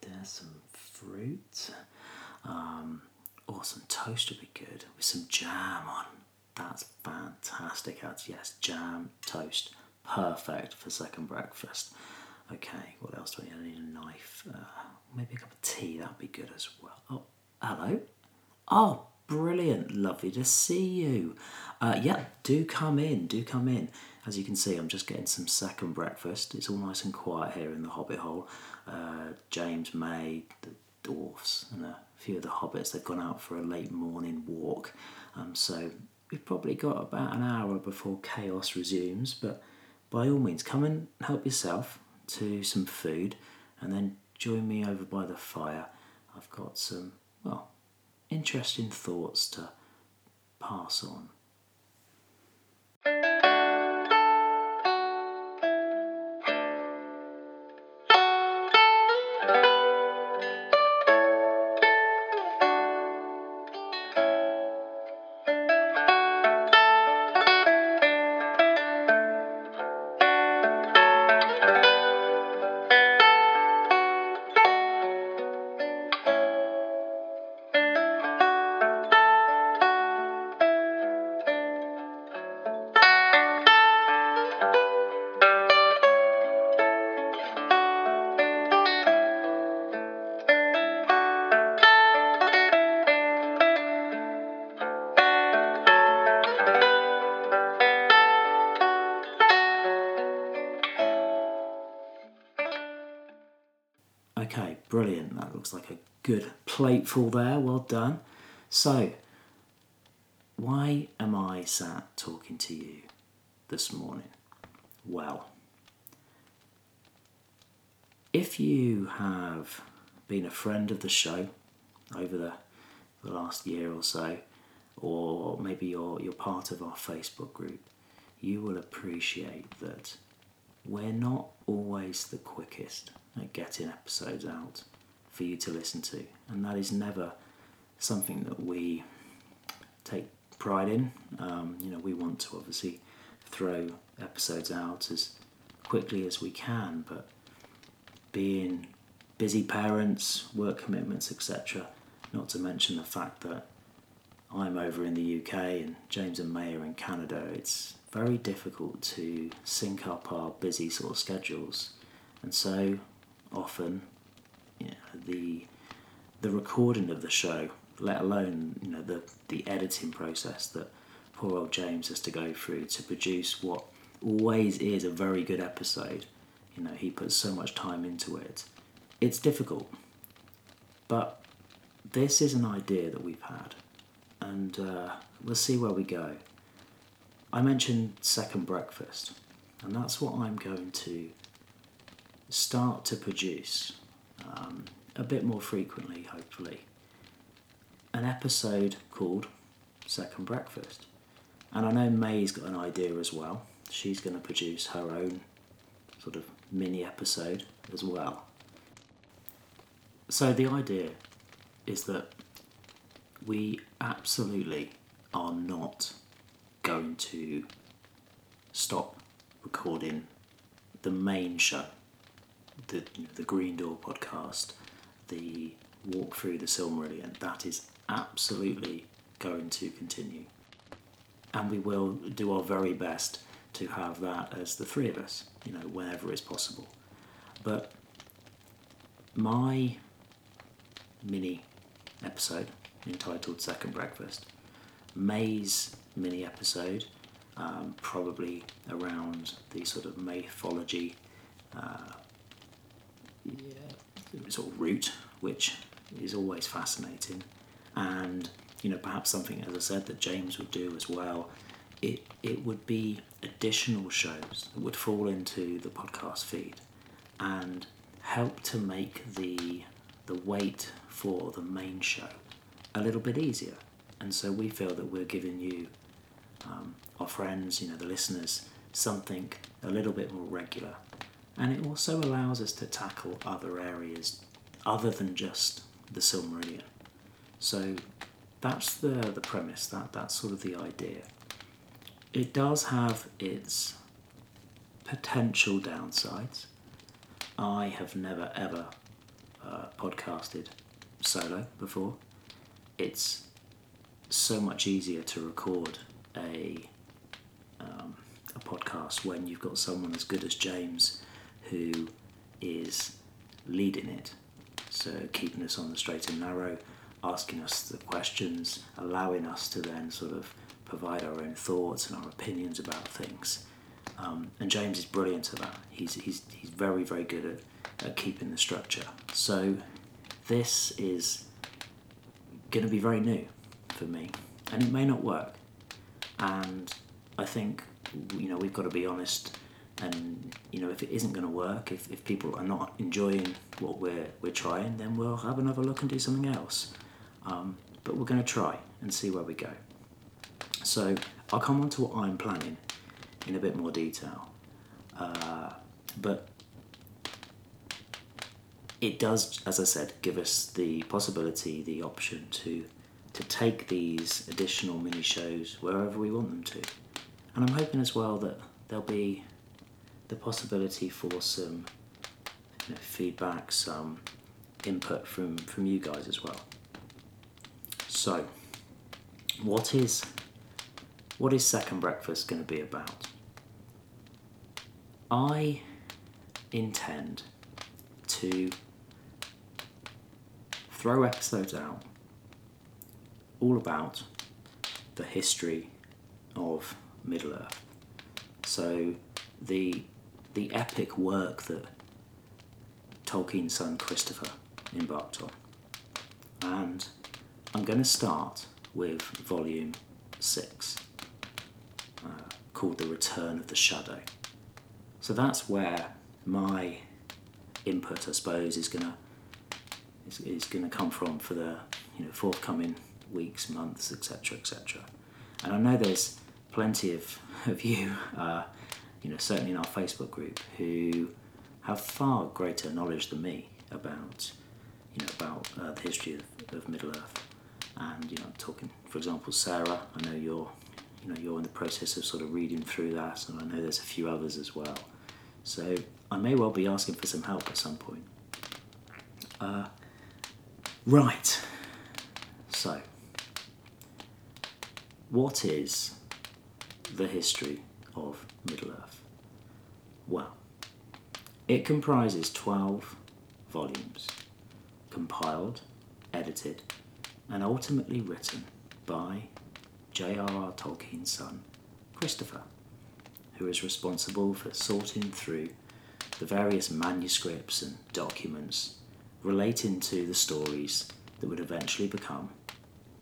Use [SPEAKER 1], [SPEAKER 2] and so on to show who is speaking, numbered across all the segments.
[SPEAKER 1] There's some fruit. Um, or some toast would be good with some jam on. That's fantastic. That's yes, jam, toast, perfect for second breakfast. Okay, what else do I need? I need a knife. Uh, maybe a cup of tea. That'd be good as well. Oh, hello. Oh, brilliant! Lovely to see you. Uh, yeah, do come in. Do come in. As you can see, I'm just getting some second breakfast. It's all nice and quiet here in the Hobbit Hole. Uh, James May, the dwarfs, and a few of the hobbits, they've gone out for a late morning walk. Um, so we've probably got about an hour before chaos resumes. But by all means, come and help yourself to some food and then join me over by the fire. I've got some, well, interesting thoughts to pass on. Like a good plateful there. Well done. So, why am I sat talking to you this morning? Well, if you have been a friend of the show over the, the last year or so, or maybe you're, you're part of our Facebook group, you will appreciate that we're not always the quickest at getting episodes out for you to listen to, and that is never something that we take pride in. Um, you know, we want to obviously throw episodes out as quickly as we can, but being busy parents, work commitments, etc., not to mention the fact that I'm over in the UK and James and May are in Canada, it's very difficult to sync up our busy sort of schedules. And so often, know, the the recording of the show, let alone you know the the editing process that poor old James has to go through to produce what always is a very good episode. You know, he puts so much time into it. It's difficult, but this is an idea that we've had, and uh, we'll see where we go. I mentioned second breakfast, and that's what I'm going to start to produce um, a bit more frequently, hopefully. An episode called Second Breakfast. And I know May's got an idea as well. She's going to produce her own sort of mini episode as well. So the idea is that we absolutely are not going to stop recording the main show the the Green Door podcast, the walk through the Silmarillion, that is absolutely going to continue, and we will do our very best to have that as the three of us, you know, whenever it's possible. But my mini episode entitled Second Breakfast, May's mini episode, um, probably around the sort of mythology uh, sort of route, which is always fascinating, and you know perhaps something, as I said, that James would do as well. It it would be additional shows that would fall into the podcast feed, and help to make the the wait for the main show a little bit easier. And so we feel that we're giving you, um, our friends, you know, the listeners, something a little bit more regular and it also allows us to tackle other areas other than just the Silmarillion. So that's the, the premise, that, that's sort of the idea. It does have its potential downsides, I have never ever uh, podcasted solo before. It's so much easier to record a um, a podcast when you've got someone as good as James who is leading it. So keeping us on the straight and narrow, asking us the questions, allowing us to then sort of provide our own thoughts and our opinions about things. Um, and James is brilliant at that. He's, he's, he's very, very good at, at keeping the structure. So this is going to be very new for me, and it may not work. And I think you know we've got to be honest and you know if it isn't going to work if, if people are not enjoying what we're we're trying then we'll have another look and do something else. Um, but we're going to try and see where we go. So i'll come on to what i'm planning in a bit more detail. Uh, but it does as i said give us the possibility the option to to take these additional mini shows wherever we want them to. And i'm hoping as well that there'll be the possibility for some you know, feedback, some input from, from you guys as well. So, what is what is second breakfast going to be about? I intend to throw episodes out all about the history of Middle Earth. So the the epic work that Tolkien's son Christopher embarked on. And I'm going to start with volume 6, uh, called The Return of the Shadow. So that's where my input, I suppose, is going to is, is going to come from for the you know forthcoming weeks, months, etc., etc. And I know there's plenty of of you uh, you know, certainly in our Facebook group, who have far greater knowledge than me about, you know, about uh, the history of, of Middle Earth. And you know, talking, for example, Sarah. I know you're, you know, you're in the process of sort of reading through that, and I know there's a few others as well. So I may well be asking for some help at some point. Uh, right. So, what is the history of Middle Earth? Well, it comprises 12 volumes, compiled, edited, and ultimately written by J.R.R. Tolkien's son, Christopher, who is responsible for sorting through the various manuscripts and documents relating to the stories that would eventually become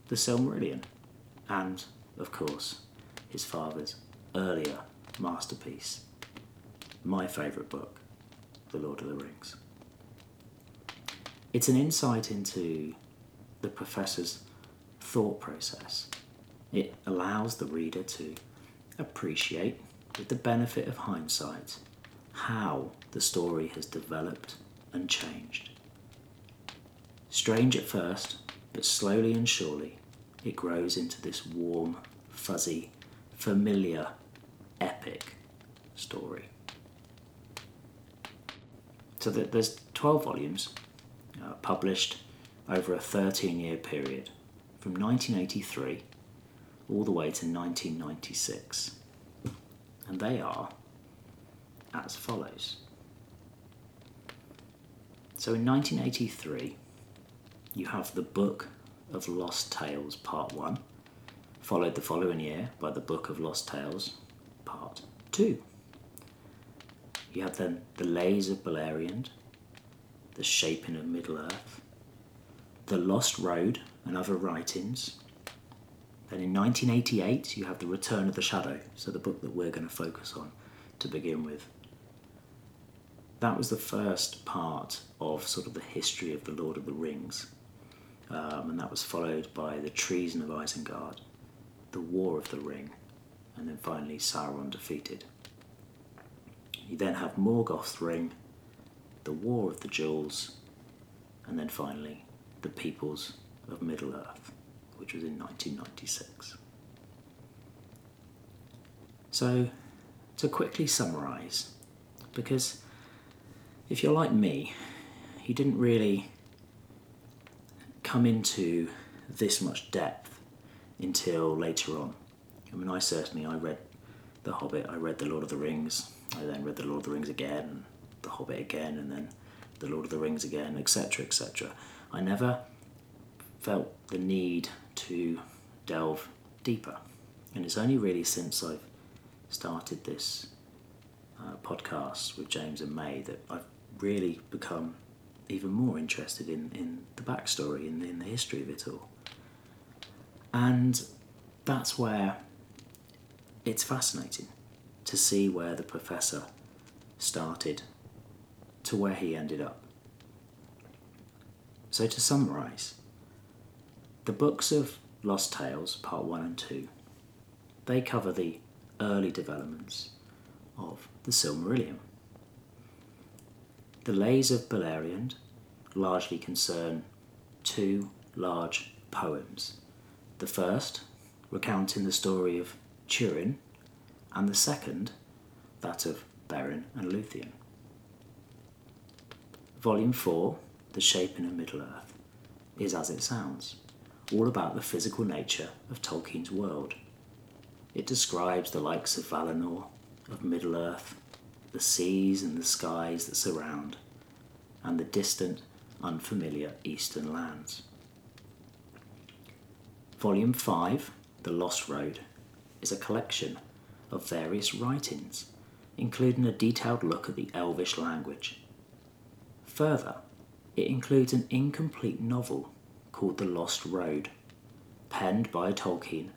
[SPEAKER 1] the Silmarillion, and, of course, his father's earlier masterpiece, my favourite book, The Lord of the Rings. It's an insight into the professor's thought process. It allows the reader to appreciate, with the benefit of hindsight, how the story has developed and changed. Strange at first, but slowly and surely, it grows into this warm, fuzzy, familiar, epic story. So there's 12 volumes uh, published over a 13 year period from 1983 all the way to 1996. And they are as follows. So in 1983, you have the Book of Lost Tales Part 1, followed the following year by the Book of Lost Tales Part 2. You have then the Lays of Beleriand, the Shaping of Middle Earth, the Lost Road and other writings. Then in 1988, you have the Return of the Shadow, so the book that we're going to focus on to begin with. That was the first part of sort of the history of the Lord of the Rings, um, and that was followed by the Treason of Isengard, the War of the Ring, and then finally Sauron defeated. You then have Morgoth's Ring, the War of the Jewels, and then finally the Peoples of Middle Earth, which was in 1996. So, to quickly summarise, because if you're like me, you didn't really come into this much depth until later on. I mean, I certainly I read The Hobbit, I read The Lord of the Rings, I then read The Lord of the Rings again, The Hobbit again, and then The Lord of the Rings again, etc., etc. I never felt the need to delve deeper, and it's only really since I've started this uh, podcast with James and May that I've really become even more interested in, in the backstory, in, in the history of it all. And that's where it's fascinating to see where the professor started to where he ended up. So, to summarise, the books of Lost Tales, Part 1 and 2, they cover the early developments of the Silmarillion. The Lays of Beleriand largely concern two large poems. The first, recounting the story of Turin, and the second, that of Beren and Luthien. Volume 4, The Shaping of Middle Earth, is as it sounds, all about the physical nature of Tolkien's world. It describes the likes of Valinor, of Middle Earth, the seas and the skies that surround, and the distant, unfamiliar eastern lands. Volume 5, The Lost Road, is a collection of various writings, including a detailed look at the Elvish language. Further, it includes an incomplete novel called The Lost Road, penned by Tolkien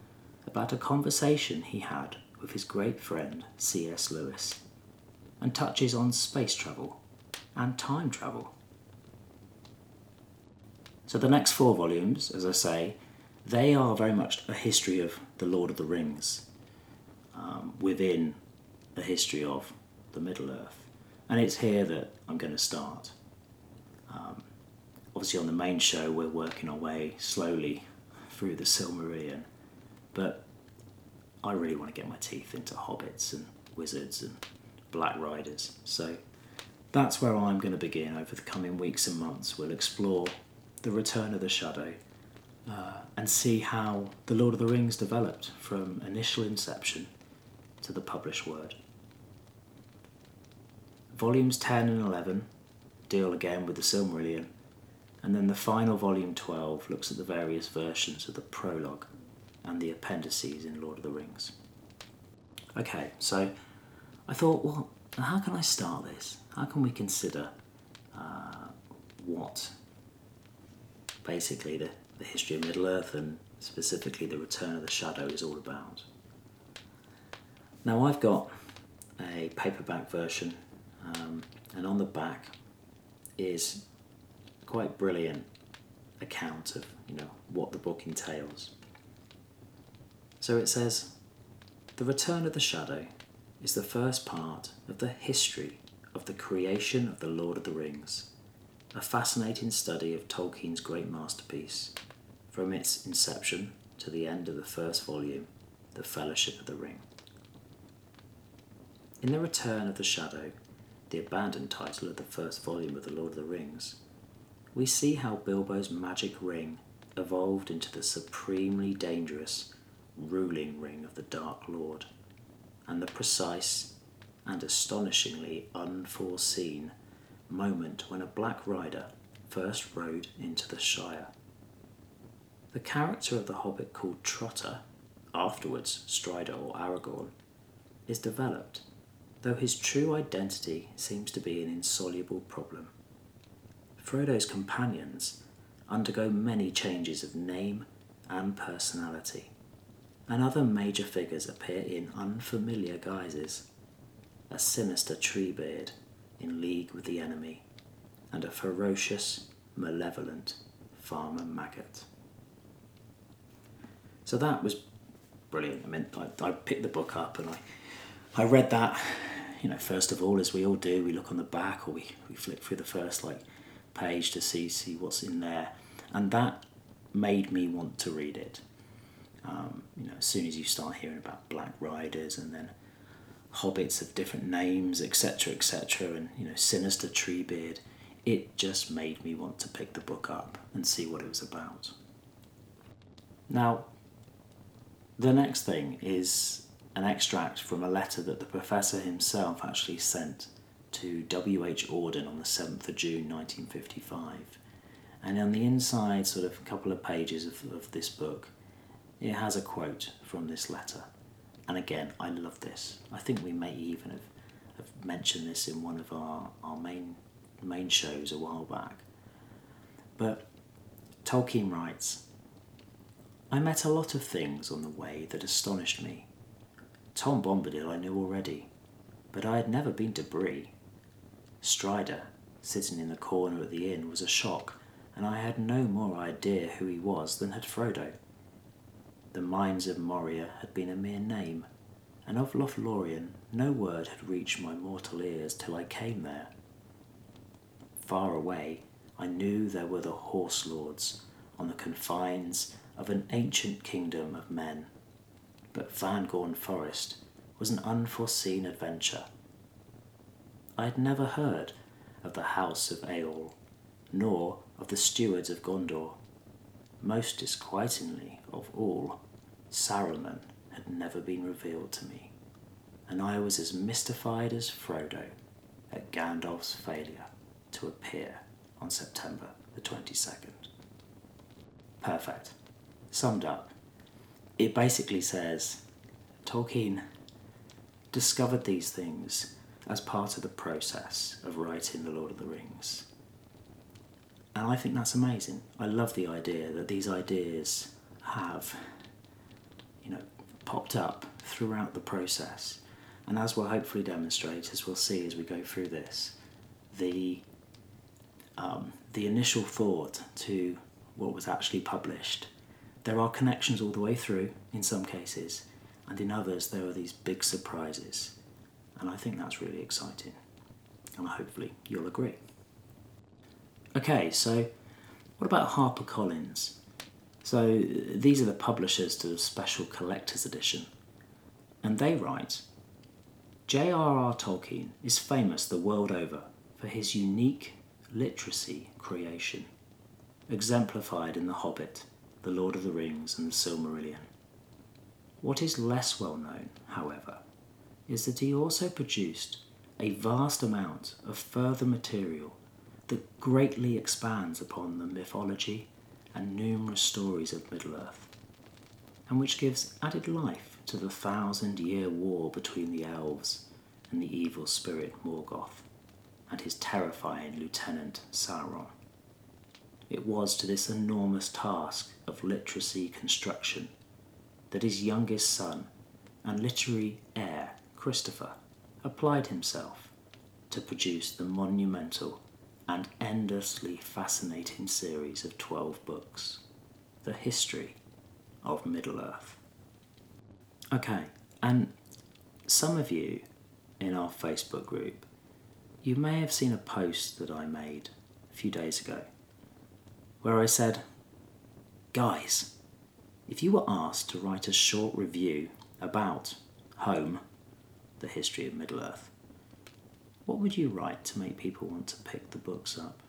[SPEAKER 1] about a conversation he had with his great friend C.S. Lewis and touches on space travel and time travel. So the next four volumes, as I say, they are very much a history of the Lord of the Rings um, within a history of the Middle Earth. And it's here that I'm going to start. Um, obviously, on the main show, we're working our way slowly through the Silmarillion, but I really want to get my teeth into hobbits and wizards and Black Riders. So that's where I'm going to begin over the coming weeks and months. We'll explore the return of the shadow uh, and see how the Lord of the Rings developed from initial inception to the published word. Volumes 10 and 11 deal again with the Silmarillion, and then the final volume 12 looks at the various versions of the prologue and the appendices in Lord of the Rings. Okay, so I thought, well, how can I start this? How can we consider uh, what basically the, the history of Middle Earth and specifically the return of the shadow is all about? Now, I've got a paperback version, um, and on the back is quite brilliant account of you know what the book entails. So it says, "The Return of the Shadow is the first part of the history of the creation of The Lord of the Rings, a fascinating study of Tolkien's great masterpiece, from its inception to the end of the first volume, The Fellowship of the Ring. In The Return of the Shadow, the abandoned title of the first volume of The Lord of the Rings, we see how Bilbo's magic ring evolved into the supremely dangerous ruling ring of the Dark Lord and the precise and astonishingly unforeseen moment when a black rider first rode into the Shire. The character of the hobbit called Trotter, afterwards Strider or Aragorn, is developed, though his true identity seems to be an insoluble problem. Frodo's companions undergo many changes of name and personality and other major figures appear in unfamiliar guises. A sinister Treebeard in league with the enemy, and a ferocious, malevolent farmer maggot. So that was brilliant. I mean, I, I picked the book up and I, I read that. You know, first of all, as we all do, we look on the back or we, we flick through the first like page to see see what's in there, and that made me want to read it. Um, you know, as soon as you start hearing about Black Riders and then hobbits of different names, etc., etc., and you know, sinister Treebeard, it just made me want to pick the book up and see what it was about. Now, the next thing is an extract from a letter that the professor himself actually sent to W.H. Auden on the 7th of June 1955. And on the inside, sort of a couple of pages of, of this book, it has a quote from this letter. And again, I love this. I think we may even have, have mentioned this in one of our, our main, main shows a while back. But Tolkien writes I met a lot of things on the way that astonished me. Tom Bombadil I knew already, but I had never been to Bree. Strider, sitting in the corner at the inn, was a shock, and I had no more idea who he was than had Frodo. The mines of Moria had been a mere name, and of Lothlorien no word had reached my mortal ears till I came there. Far away, I knew there were the Horse Lords on the confines of an ancient kingdom of men, but Fangorn Forest was an unforeseen adventure. I had never heard of the House of Eorl, nor of the Stewards of Gondor. Most disquietingly of all, Saruman had never been revealed to me, and I was as mystified as Frodo at Gandalf's failure to appear on September the 22nd. Perfect. Summed up, it basically says Tolkien discovered these things as part of the process of writing The Lord of the Rings. And I think that's amazing. I love the idea that these ideas have you know, popped up throughout the process. And as we'll hopefully demonstrate, as we'll see as we go through this, the um, the initial thought to what was actually published, there are connections all the way through in some cases, and in others there are these big surprises. And I think that's really exciting. And hopefully you'll agree. Okay, so what about HarperCollins? So these are the publishers to the special collector's edition. And they write J.R.R. Tolkien is famous the world over for his unique literacy creation, exemplified in The Hobbit, The Lord of the Rings, and The Silmarillion. What is less well known, however, is that he also produced a vast amount of further material that greatly expands upon the mythology and numerous stories of Middle Earth, and which gives added life to the thousand year war between the elves and the evil spirit Morgoth and his terrifying lieutenant Sauron. It was to this enormous task of literacy construction that his youngest son and literary heir, Christopher, applied himself to produce the monumental and endlessly fascinating series of 12 books The History of Middle Earth. Okay, and some of you in our Facebook group, you may have seen a post that I made a few days ago where I said, Guys, if you were asked to write a short review about Home, the history of Middle Earth, what would you write to make people want to pick the books up?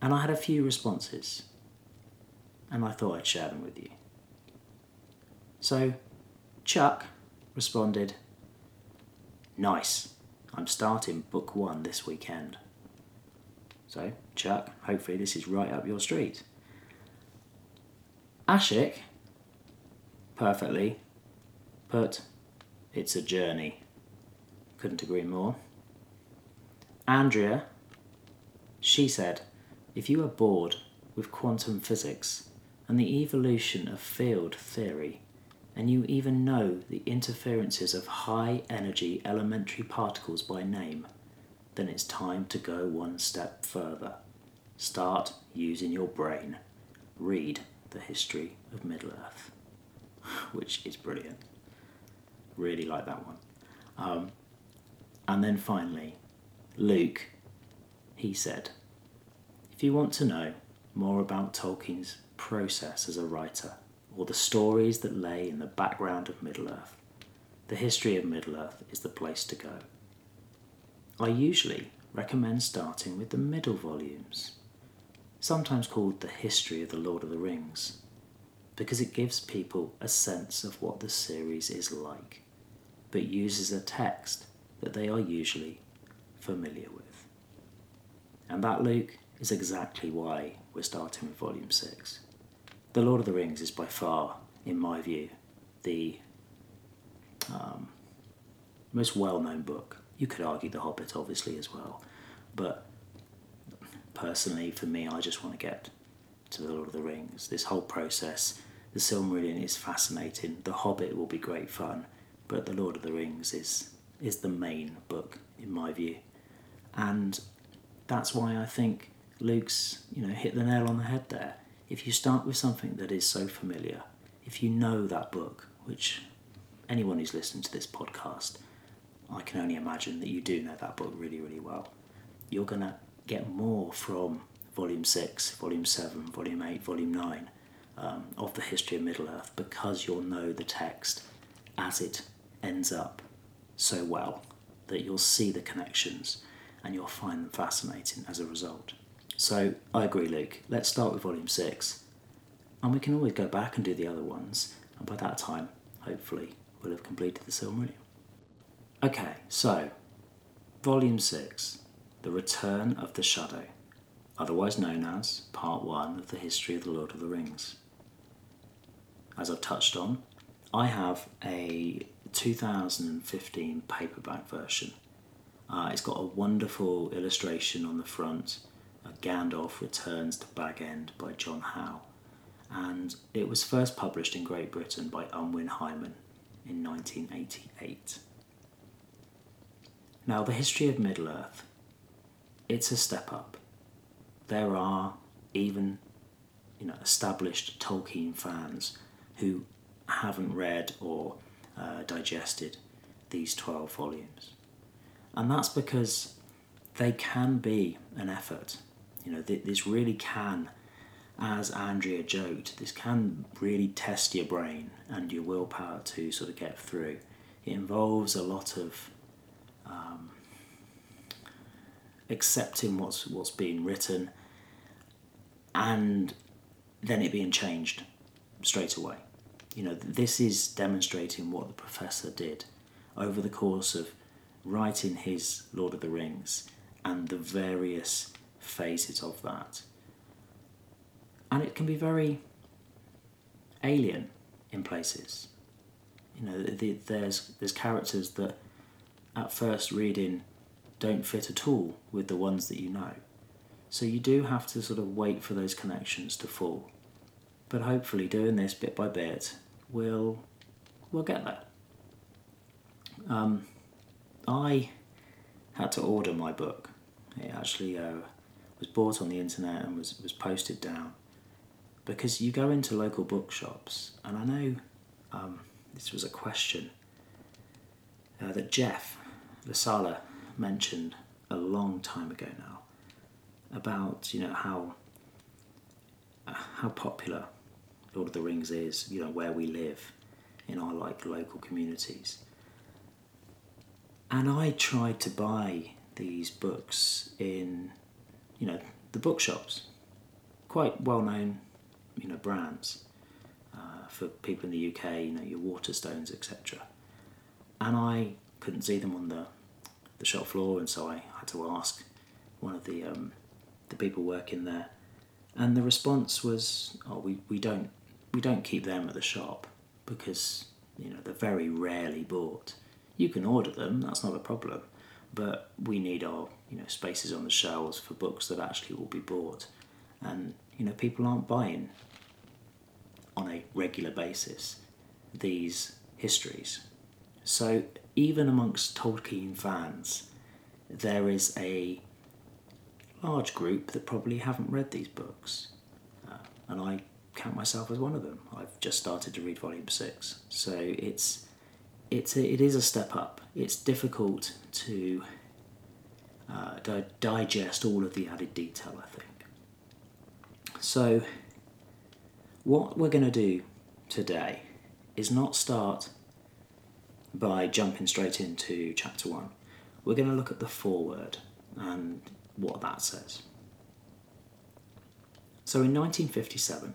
[SPEAKER 1] And I had a few responses, and I thought I'd share them with you. So, Chuck responded, Nice, I'm starting book one this weekend. So, Chuck, hopefully this is right up your street. Ashik, perfectly, put, It's a journey. Couldn't agree more. Andrea, she said, if you are bored with quantum physics and the evolution of field theory, and you even know the interferences of high energy elementary particles by name, then it's time to go one step further. Start using your brain. Read the history of Middle Earth, which is brilliant. Really like that one. Um, and then finally, Luke, he said, if you want to know more about Tolkien's process as a writer, or the stories that lay in the background of Middle Earth, the history of Middle Earth is the place to go. I usually recommend starting with the middle volumes, sometimes called the history of the Lord of the Rings, because it gives people a sense of what the series is like, but uses a text that they are usually familiar with. And that, Luke, is exactly why we're starting with Volume 6. The Lord of the Rings is by far, in my view, the um, most well known book. You could argue The Hobbit, obviously, as well. But personally, for me, I just want to get to The Lord of the Rings. This whole process, The Silmarillion is fascinating. The Hobbit will be great fun. But The Lord of the Rings is, is the main book, in my view. And that's why I think Luke's, you know, hit the nail on the head there. If you start with something that is so familiar, if you know that book, which anyone who's listened to this podcast, I can only imagine that you do know that book really, really well. You're going to get more from Volume 6, Volume 7, Volume 8, Volume 9 um, of the history of Middle Earth because you'll know the text as it ends up so well that you'll see the connections and you'll find them fascinating as a result. So I agree, Luke. Let's start with Volume 6 and we can always go back and do the other ones, and by that time, hopefully, we'll have completed the Silmarillion. Okay, so Volume 6 The Return of the Shadow, otherwise known as Part 1 of the History of the Lord of the Rings. As I've touched on, I have a 2015 paperback version. Uh, it's got a wonderful illustration on the front. Gandalf Returns to Bag End by John Howe and it was first published in Great Britain by Unwin Hyman in 1988. Now, the history of Middle Earth, it's a step up. There are even, you know, established Tolkien fans who haven't read or uh, digested these 12 volumes. And that's because they can be an effort. You know, this really can as Andrea joked, this can really test your brain and your willpower to sort of get through. It involves a lot of um, accepting what's what's being written and then it being changed straight away. You know, this is demonstrating what the professor did over the course of writing his Lord of the Rings and the various phases of that and it can be very alien in places. You know, the, there's there's characters that at first reading don't fit at all with the ones that you know. So you do have to sort of wait for those connections to fall. But hopefully, doing this bit by bit, we'll we'll get there. Um, I had to order my book. It actually uh, was bought on the internet and was, was posted down because you go into local bookshops, and I know um, this was a question uh, that Jeff LaSala mentioned a long time ago now about you know how uh, how popular Lord of the Rings is, you know where we live in our like local communities. And I tried to buy these books in, you know, the bookshops, quite well known you know brands uh, for people in the UK. You know your Waterstones, etc. And I couldn't see them on the the shop floor, and so I had to ask one of the um, the people working there, and the response was, "Oh, we, we don't we don't keep them at the shop because you know they're very rarely bought. You can order them, that's not a problem, but we need our you know spaces on the shelves for books that actually will be bought, and you know, people aren't buying on a regular basis these histories. So even amongst Tolkien fans, there is a large group that probably haven't read these books, uh, and I count myself as one of them. I've just started to read Volume Six, so it's it's a, it is a step up. It's difficult to uh, di- digest all of the added detail. I think. So, what we're going to do today is not start by jumping straight into chapter one. We're going to look at the foreword and what that says. So in 1957,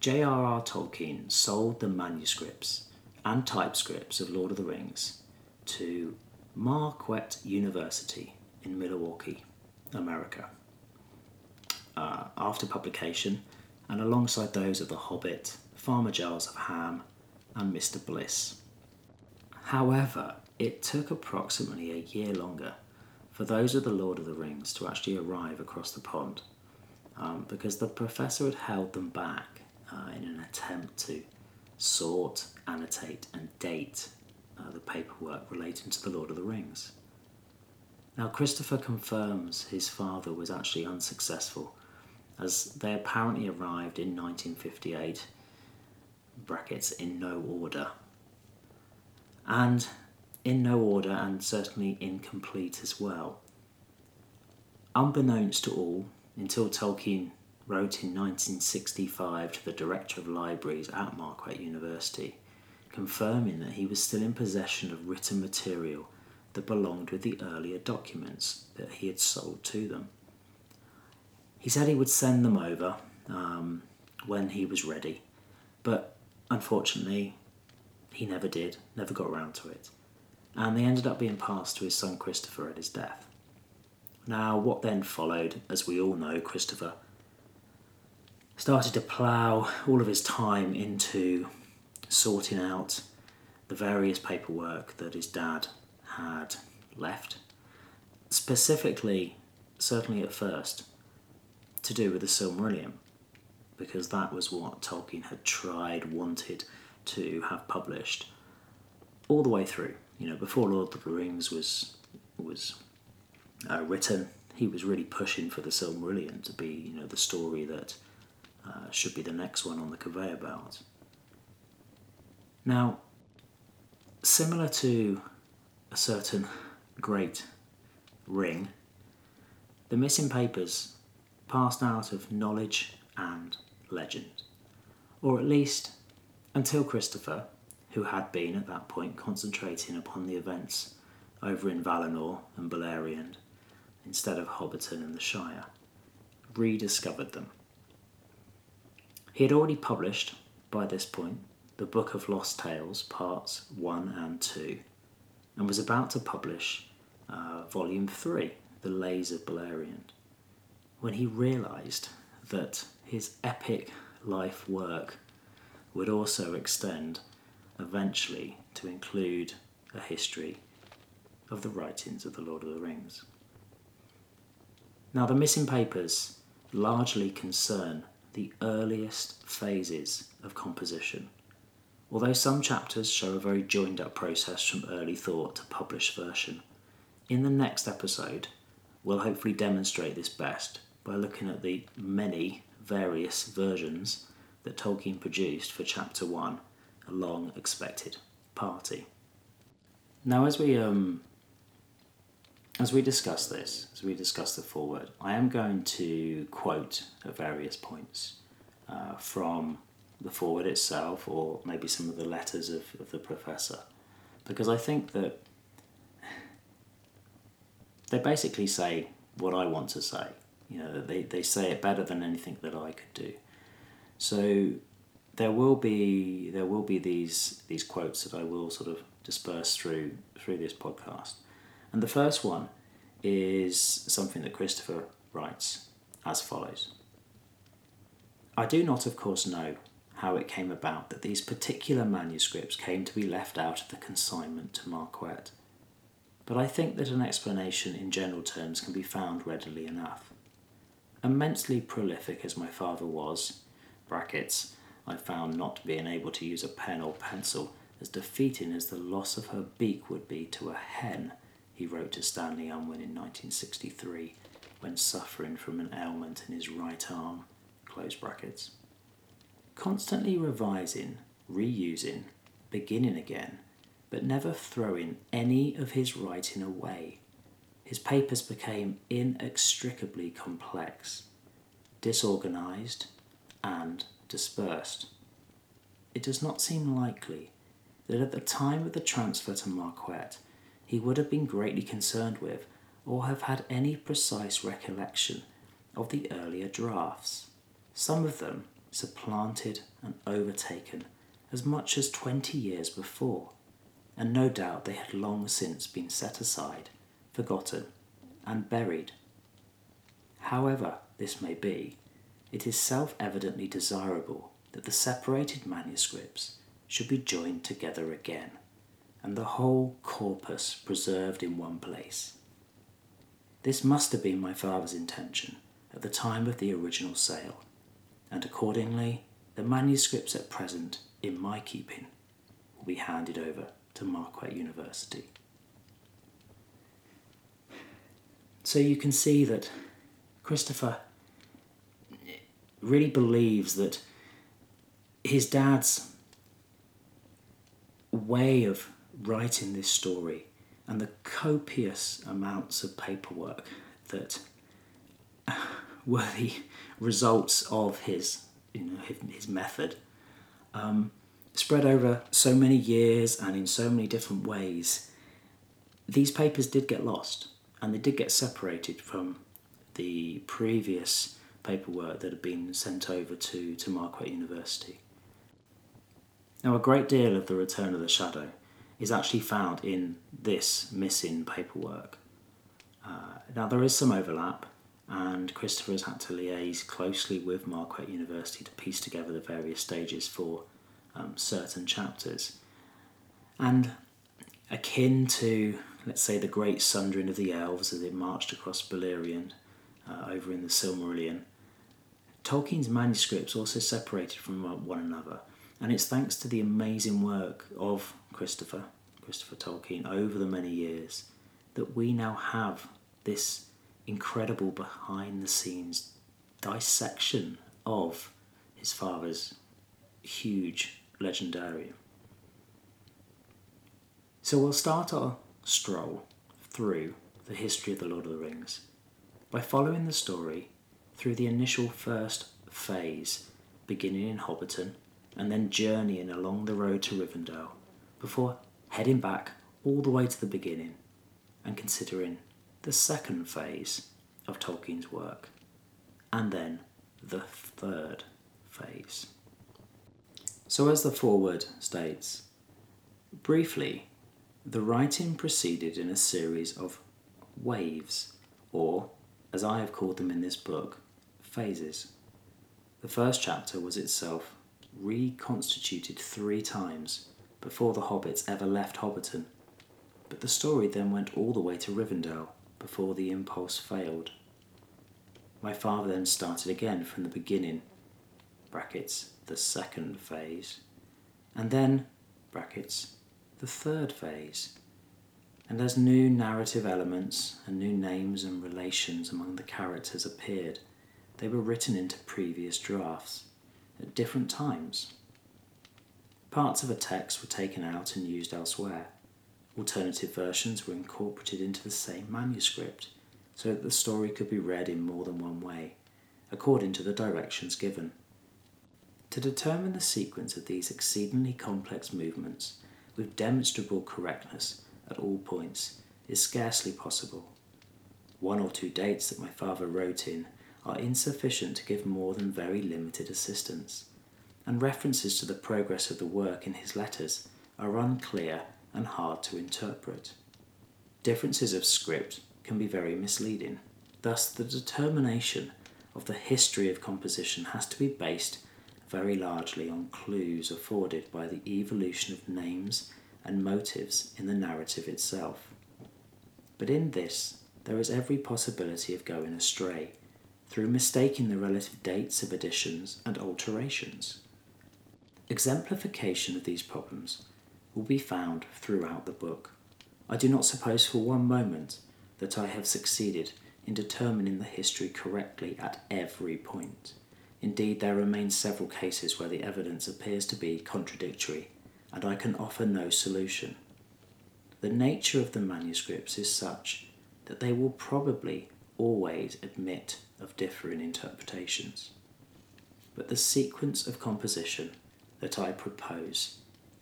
[SPEAKER 1] J.R.R. Tolkien sold the manuscripts and typescripts of Lord of the Rings to Marquette University in Milwaukee, America. Uh, after publication, and alongside those of The Hobbit, Farmer Giles of Ham, and Mr. Bliss. However, it took approximately a year longer for those of The Lord of the Rings to actually arrive across the pond um, because the professor had held them back uh, in an attempt to sort, annotate, and date uh, the paperwork relating to The Lord of the Rings. Now, Christopher confirms his father was actually unsuccessful as they apparently arrived in 1958, brackets in no order. And in no order and certainly incomplete as well. Unbeknownst to all, until Tolkien wrote in 1965 to the Director of Libraries at Marquette University, confirming that he was still in possession of written material that belonged with the earlier documents that he had sold to them. He said he would send them over um, when he was ready, but unfortunately, he never did, never got around to it, and they ended up being passed to his son Christopher at his death. Now, what then followed, as we all know, Christopher started to plough all of his time into sorting out the various paperwork that his dad had left. Specifically, certainly at first, to do with the Silmarillion, because that was what Tolkien had tried, wanted to have published all the way through. You know, before Lord of the Rings was was uh, written, he was really pushing for the Silmarillion to be, you know, the story that uh, should be the next one on the conveyor belt. Now, similar to a certain great ring, the missing papers passed out of knowledge and legend, or at least until Christopher, who had been at that point concentrating upon the events over in Valinor and Beleriand instead of Hobbiton and the Shire, rediscovered them. He had already published, by this point, the Book of Lost Tales, parts 1 and 2, and was about to publish uh, volume 3, The Lays of Beleriand when he realised that his epic life work would also extend eventually to include a history of the writings of the Lord of the Rings. Now, the missing papers largely concern the earliest phases of composition, although some chapters show a very joined up process from early thought to published version. In the next episode, we'll hopefully demonstrate this best by looking at the many various versions that Tolkien produced for Chapter 1, A Long Expected Party. Now, as we, um, as we discuss this, as we discuss the foreword, I am going to quote at various points uh, from the foreword itself or maybe some of the letters of, of the professor because I think that they basically say what I want to say you know, they, they say it better than anything that I could do. So there will be there will be these these quotes that I will sort of disperse through through this podcast. And the first one is something that Christopher writes as follows. I do not, of course, know how it came about that these particular manuscripts came to be left out of the consignment to Marquette, but I think that an explanation in general terms can be found readily enough immensely prolific as my father was, brackets, I found not being able to use a pen or pencil as defeating as the loss of her beak would be to a hen, he wrote to Stanley Unwin in 1963 when suffering from an ailment in his right arm. Constantly revising, reusing, beginning again, but never throwing any of his writing away his papers became inextricably complex, disorganized, and dispersed. It does not seem likely that at the time of the transfer to Marquette, he would have been greatly concerned with or have had any precise recollection of the earlier drafts, some of them supplanted and overtaken as much as 20 years before, and no doubt they had long since been set aside, forgotten, and buried. However, this may be, it is self evidently desirable that the separated manuscripts should be joined together again, and the whole corpus preserved in one place. This must have been my father's intention at the time of the original sale, and accordingly, the manuscripts at present in my keeping will be handed over to Marquette University. So you can see that Christopher really believes that his dad's way of writing this story and the copious amounts of paperwork that were the results of his, you know, his, method, um, spread over so many years and in so many different ways, these papers did get lost and they did get separated from the previous paperwork that had been sent over to, to Marquette University. Now, a great deal of the Return of the Shadow is actually found in this missing paperwork. Uh, now, there is some overlap, and Christopher has had to liaise closely with Marquette University to piece together the various stages for um, certain chapters. And akin to, let's say, the great sundering of the elves as they marched across Beleriand uh, over in the Silmarillion, Tolkien's manuscripts also separated from one another, and it's thanks to the amazing work of Christopher, Christopher Tolkien, over the many years that we now have this incredible behind the scenes dissection of his father's huge legendarium. So we'll start our stroll through the history of the Lord of the Rings by following the story through the initial first phase, beginning in Hobbiton and then journeying along the road to Rivendell before heading back all the way to the beginning and considering the second phase of Tolkien's work and then the third phase. So, as the foreword states, briefly, the writing proceeded in a series of waves, or, as I have called them in this book, phases. The first chapter was itself reconstituted three times before the hobbits ever left Hobbiton, but the story then went all the way to Rivendell before the impulse failed. My father then started again from the beginning, brackets, the second phase, and then, brackets, the third phase. And as new narrative elements and new names and relations among the characters appeared, they were written into previous drafts at different times. Parts of a text were taken out and used elsewhere. Alternative versions were incorporated into the same manuscript so that the story could be read in more than one way, according to the directions given. To determine the sequence of these exceedingly complex movements with demonstrable correctness at all points is scarcely possible. One or two dates that my father wrote in are insufficient to give more than very limited assistance, and references to the progress of the work in his letters are unclear and hard to interpret. Differences of script can be very misleading. Thus, the determination of the history of composition has to be based very largely on clues afforded by the evolution of names and motives in the narrative itself. But in this, there is every possibility of going astray through mistaking the relative dates of additions and alterations. Exemplification of these problems will be found throughout the book. I do not suppose for one moment that I have succeeded in determining the history correctly at every point. Indeed, there remain several cases where the evidence appears to be contradictory, and I can offer no solution. The nature of the manuscripts is such that they will probably always admit of differing interpretations. But the sequence of composition that I propose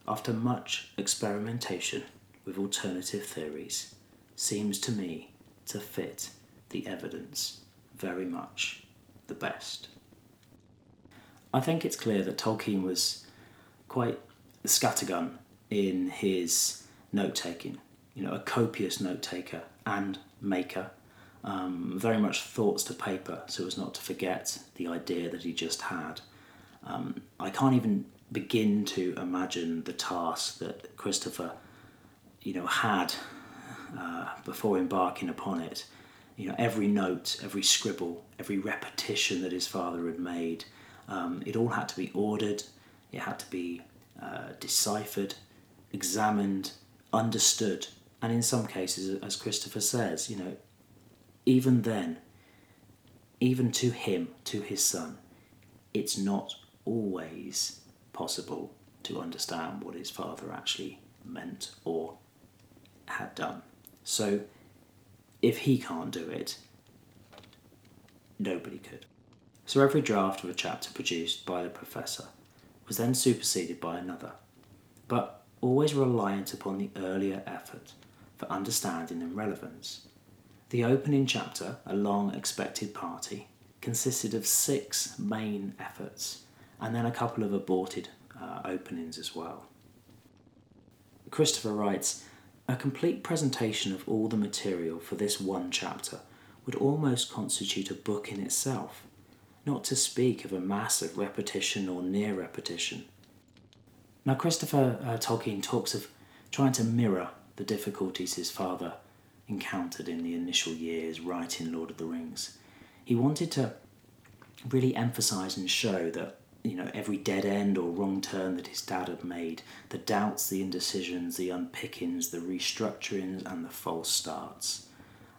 [SPEAKER 1] after much experimentation with alternative theories, seems to me to fit the evidence very much the best. I think it's clear that Tolkien was quite a scattergun in his note taking, you know, a copious note taker and maker. Um, very much thoughts to paper so as not to forget the idea that he just had. Um, I can't even begin to imagine the task that Christopher, you know, had uh, before embarking upon it. You know, every note, every scribble, every repetition that his father had made, um, it all had to be ordered. It had to be uh, deciphered, examined, understood, and in some cases, as Christopher says, you know, even then, even to him, to his son, it's not always possible to understand what his father actually meant or had done. So, if he can't do it, nobody could. So, every draft of a chapter produced by the professor was then superseded by another, but always reliant upon the earlier effort for understanding and relevance. The opening chapter, A Long Expected Party, consisted of six main efforts and then a couple of aborted uh, openings as well. Christopher writes A complete presentation of all the material for this one chapter would almost constitute a book in itself, not to speak of a mass of repetition or near repetition. Now, Christopher uh, Tolkien talks of trying to mirror the difficulties his father encountered in the initial years writing Lord of the Rings. He wanted to really emphasize and show that you know every dead end or wrong turn that his dad had made, the doubts, the indecisions, the unpickings, the restructurings, and the false starts.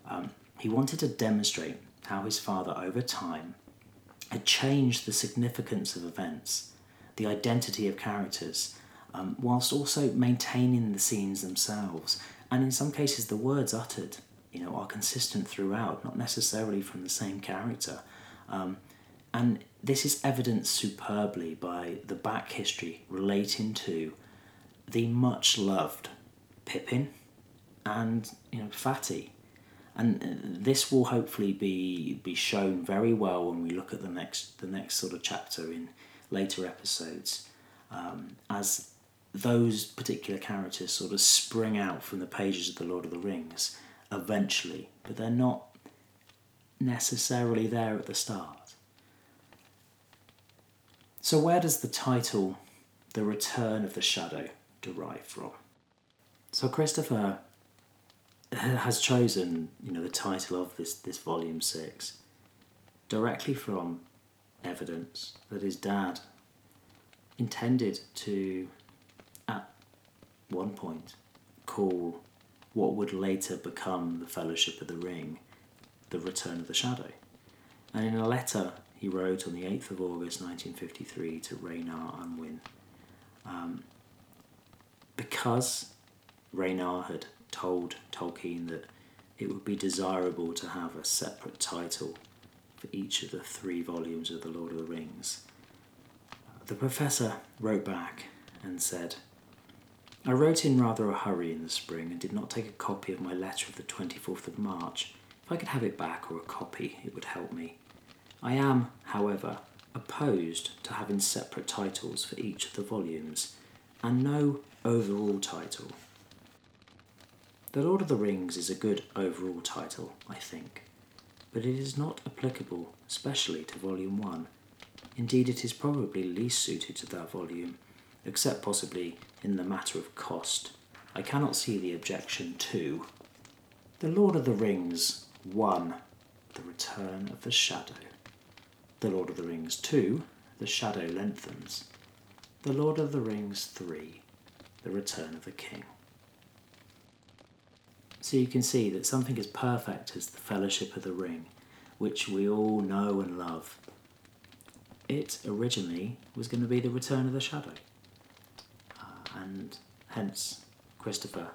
[SPEAKER 1] Um, he wanted to demonstrate how his father, over time, had changed the significance of events, the identity of characters, um, whilst also maintaining the scenes themselves. And in some cases, the words uttered, you know, are consistent throughout, not necessarily from the same character. Um, and this is evidenced superbly by the back history relating to the much loved Pippin and you know Fatty. And uh, this will hopefully be be shown very well when we look at the next the next sort of chapter in later episodes, um, as those particular characters sort of spring out from the pages of the Lord of the Rings eventually, but they're not necessarily there at the start. So, where does the title, The Return of the Shadow, derive from? So, Christopher has chosen, you know, the title of this, this volume six directly from evidence that his dad intended to at one point call what would later become the Fellowship of the Ring the Return of the Shadow. And in a letter he wrote on the 8th of August 1953 to Rayner Unwin, um, because Rayner had told Tolkien that it would be desirable to have a separate title for each of the three volumes of The Lord of the Rings, the professor wrote back and said, I wrote in rather a hurry in the spring and did not take a copy of my letter of the 24th of March. If I could have it back or a copy, it would help me. I am, however, opposed to having separate titles for each of the volumes, and no overall title. The Lord of the Rings is a good overall title, I think, but it is not applicable especially to Volume 1. Indeed, it is probably least suited to that volume except possibly in the matter of cost. I cannot see the objection to The Lord of the Rings 1 The Return of the Shadow. The Lord of the Rings 2 The Shadow Lengthens. The Lord of the Rings 3 The Return of the King. So you can see that something as perfect as the Fellowship of the Ring, which we all know and love, it originally was going to be the Return of the Shadow and hence Christopher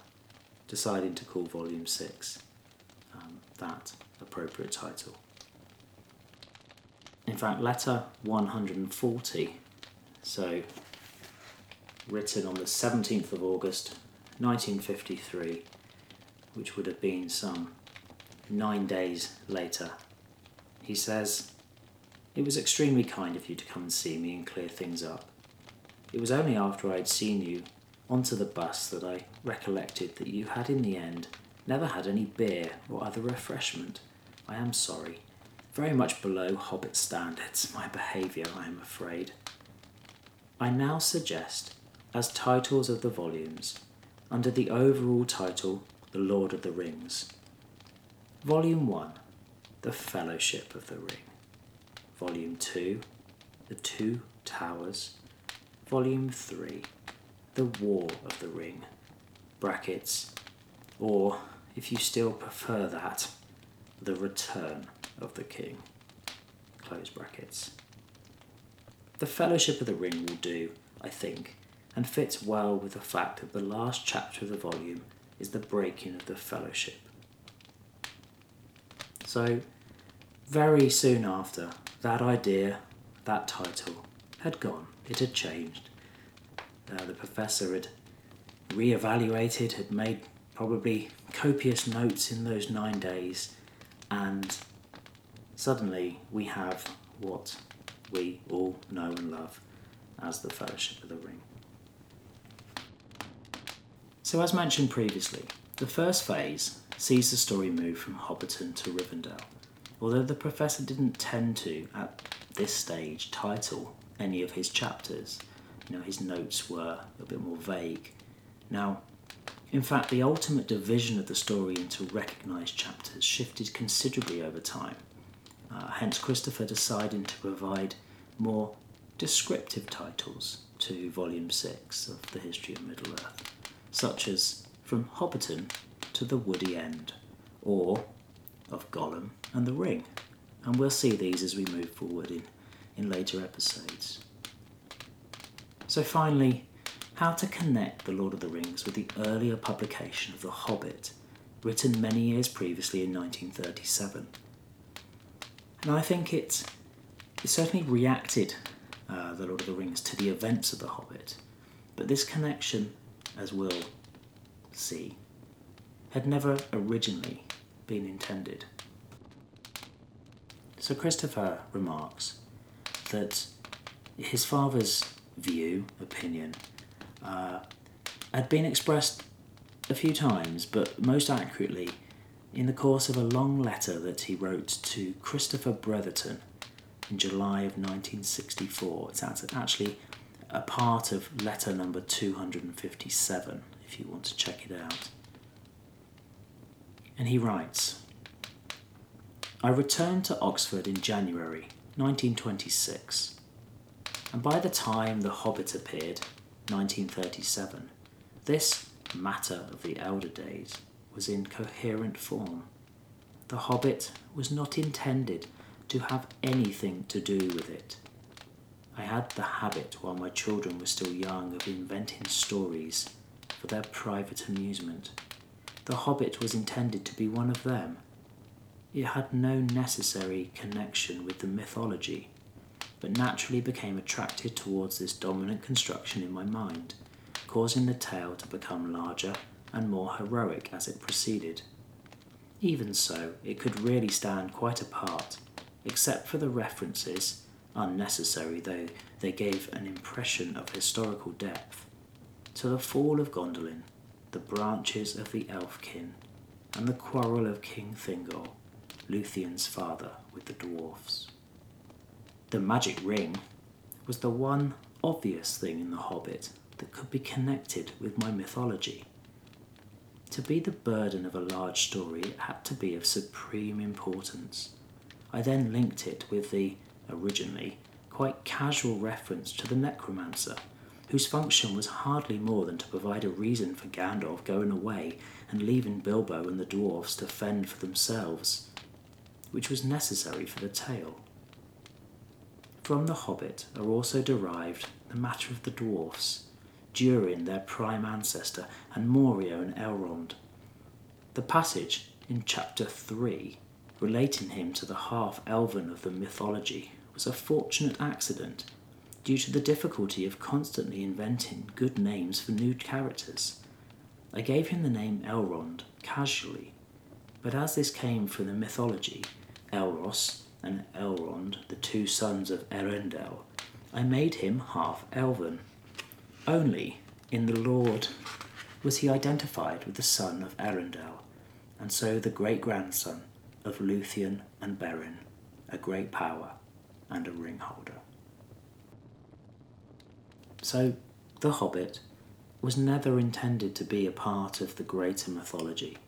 [SPEAKER 1] deciding to call Volume 6 um, that appropriate title. In fact, letter 140, so written on the 17th of August 1953, which would have been some nine days later. He says, It was extremely kind of you to come and see me and clear things up. It was only after I had seen you onto the bus that I recollected that you had in the end never had any beer or other refreshment. I am sorry. Very much below Hobbit standards, my behaviour, I am afraid. I now suggest, as titles of the volumes, under the overall title The Lord of the Rings, Volume 1 The Fellowship of the Ring, Volume 2 The Two Towers, Volume 3 The War of the Ring, brackets, or if you still prefer that, The Return of the King, close brackets. The Fellowship of the Ring will do, I think, and fits well with the fact that the last chapter of the volume is the breaking of the Fellowship. So, very soon after, that idea, that title, had gone. It had changed. Uh, the professor had re-evaluated, had made probably copious notes in those nine days, and suddenly we have what we all know and love as the Fellowship of the Ring. So, as mentioned previously, the first phase sees the story move from Hobbiton to Rivendell, although the professor didn't tend to, at this stage, title any of his chapters. You know, his notes were a bit more vague. Now, in fact, the ultimate division of the story into recognised chapters shifted considerably over time. Uh, hence, Christopher deciding to provide more descriptive titles to Volume 6 of the History of Middle Earth, such as From Hobbiton to the Woody End, or of Gollum and the Ring. And we'll see these as we move forward in, in later episodes. So, finally, how to connect The Lord of the Rings with the earlier publication of The Hobbit, written many years previously in 1937. And I think it, it certainly reacted, uh, The Lord of the Rings, to the events of The Hobbit, but this connection, as we'll see, had never originally been intended. So Christopher remarks that his father's view, opinion, uh, had been expressed a few times, but most accurately in the course of a long letter that he wrote to Christopher Bretherton in July of 1964. It's actually a part of letter number 257 if you want to check it out. And he writes I returned to Oxford in January 1926, and by the time The Hobbit appeared, 1937, this matter of the elder days was in coherent form. The Hobbit was not intended to have anything to do with it. I had the habit, while my children were still young, of inventing stories for their private amusement. The Hobbit was intended to be one of them. It had no necessary connection with the mythology, but naturally became attracted towards this dominant construction in my mind, causing the tale to become larger and more heroic as it proceeded. Even so, it could really stand quite apart, except for the references, unnecessary though they gave an impression of historical depth, to the fall of Gondolin, the branches of the Elfkin, and the quarrel of King Thingol, Luthien's father, with the dwarfs. The magic ring was the one obvious thing in The Hobbit that could be connected with my mythology. To be the burden of a large story, it had to be of supreme importance. I then linked it with the, originally, quite casual reference to the necromancer, whose function was hardly more than to provide a reason for Gandalf going away and leaving Bilbo and the dwarfs to fend for themselves, which was necessary for the tale. From The Hobbit are also derived the matter of the dwarfs, Durin, their prime ancestor, and Moria and Elrond. The passage in chapter 3 relating him to the half elven of the mythology was a fortunate accident, due to the difficulty of constantly inventing good names for new characters. I gave him the name Elrond casually, but as this came from the mythology, Elros and Elrond, the two sons of Eärendil, I made him half elven. Only in the Lord was he identified with the son of Eärendil, and so the great grandson of Luthien and Beren, a great power and a ring holder. So, The Hobbit was never intended to be a part of the greater mythology,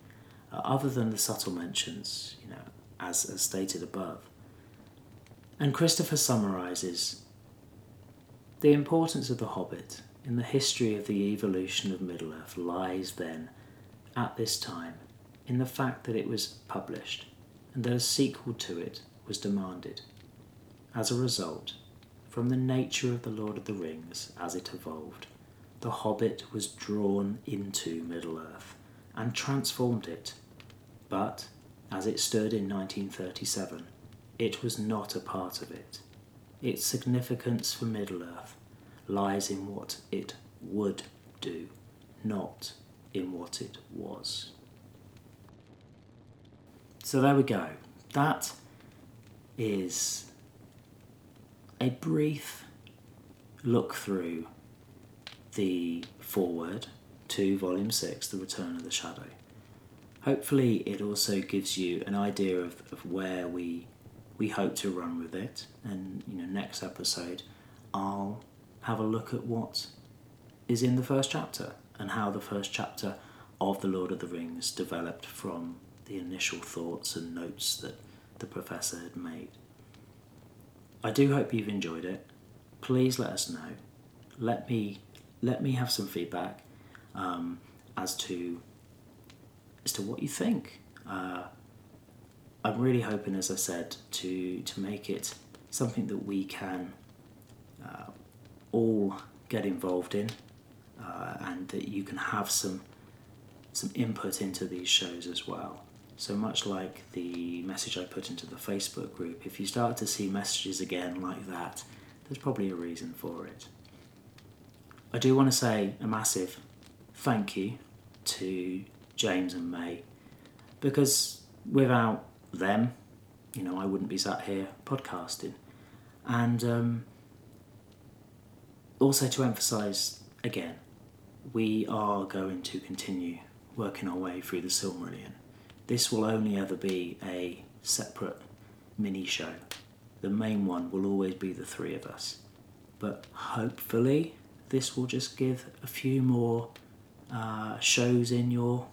[SPEAKER 1] uh, other than the subtle mentions, you know, as, as stated above. And Christopher summarizes the importance of The Hobbit in the history of the evolution of Middle Earth lies then, at this time, in the fact that it was published and that a sequel to it was demanded. As a result, from the nature of The Lord of the Rings as it evolved, The Hobbit was drawn into Middle Earth and transformed it. But, as it stood in 1937, it was not a part of it. Its significance for Middle Earth lies in what it would do, not in what it was. So there we go. That is a brief look through the foreword to Volume 6, The Return of the Shadow. Hopefully, it also gives you an idea of, of where we we hope to run with it. And you know, next episode, I'll have a look at what is in the first chapter and how the first chapter of The Lord of the Rings developed from the initial thoughts and notes that the professor had made. I do hope you've enjoyed it. Please let us know. Let me let me have some feedback um, as to as to what you think. Uh, I'm really hoping, as I said, to to make it something that we can uh, all get involved in, uh, and that you can have some some input into these shows as well. So much like the message I put into the Facebook group, if you start to see messages again like that, there's probably a reason for it. I do want to say a massive thank you to James and May because without them, you know, I wouldn't be sat here podcasting. And um, also to emphasise again, we are going to continue working our way through the Silmarillion. This will only ever be a separate mini show. The main one will always be the three of us. But hopefully, this will just give a few more uh, shows in your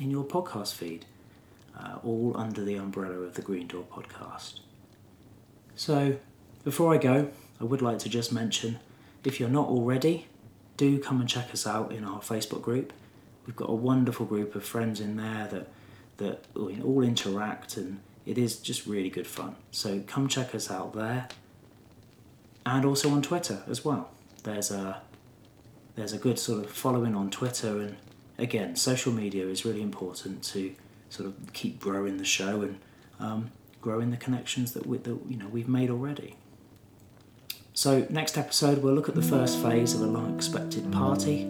[SPEAKER 1] in your podcast feed, uh, all under the umbrella of the Green Door podcast. So, before I go, I would like to just mention if you're not already, do come and check us out in our Facebook group. We've got a wonderful group of friends in there that that all interact and it is just really good fun. So come check us out there. And also on Twitter as well. There's a there's a good sort of following on Twitter and again, social media is really important to sort of keep growing the show and um, growing the connections that, we, that you know we've made already. So, next episode, we'll look at the first phase of a long expected party.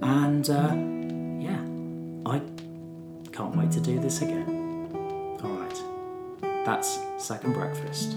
[SPEAKER 1] And uh, yeah, I can't wait to do this again. Alright, that's Second Breakfast.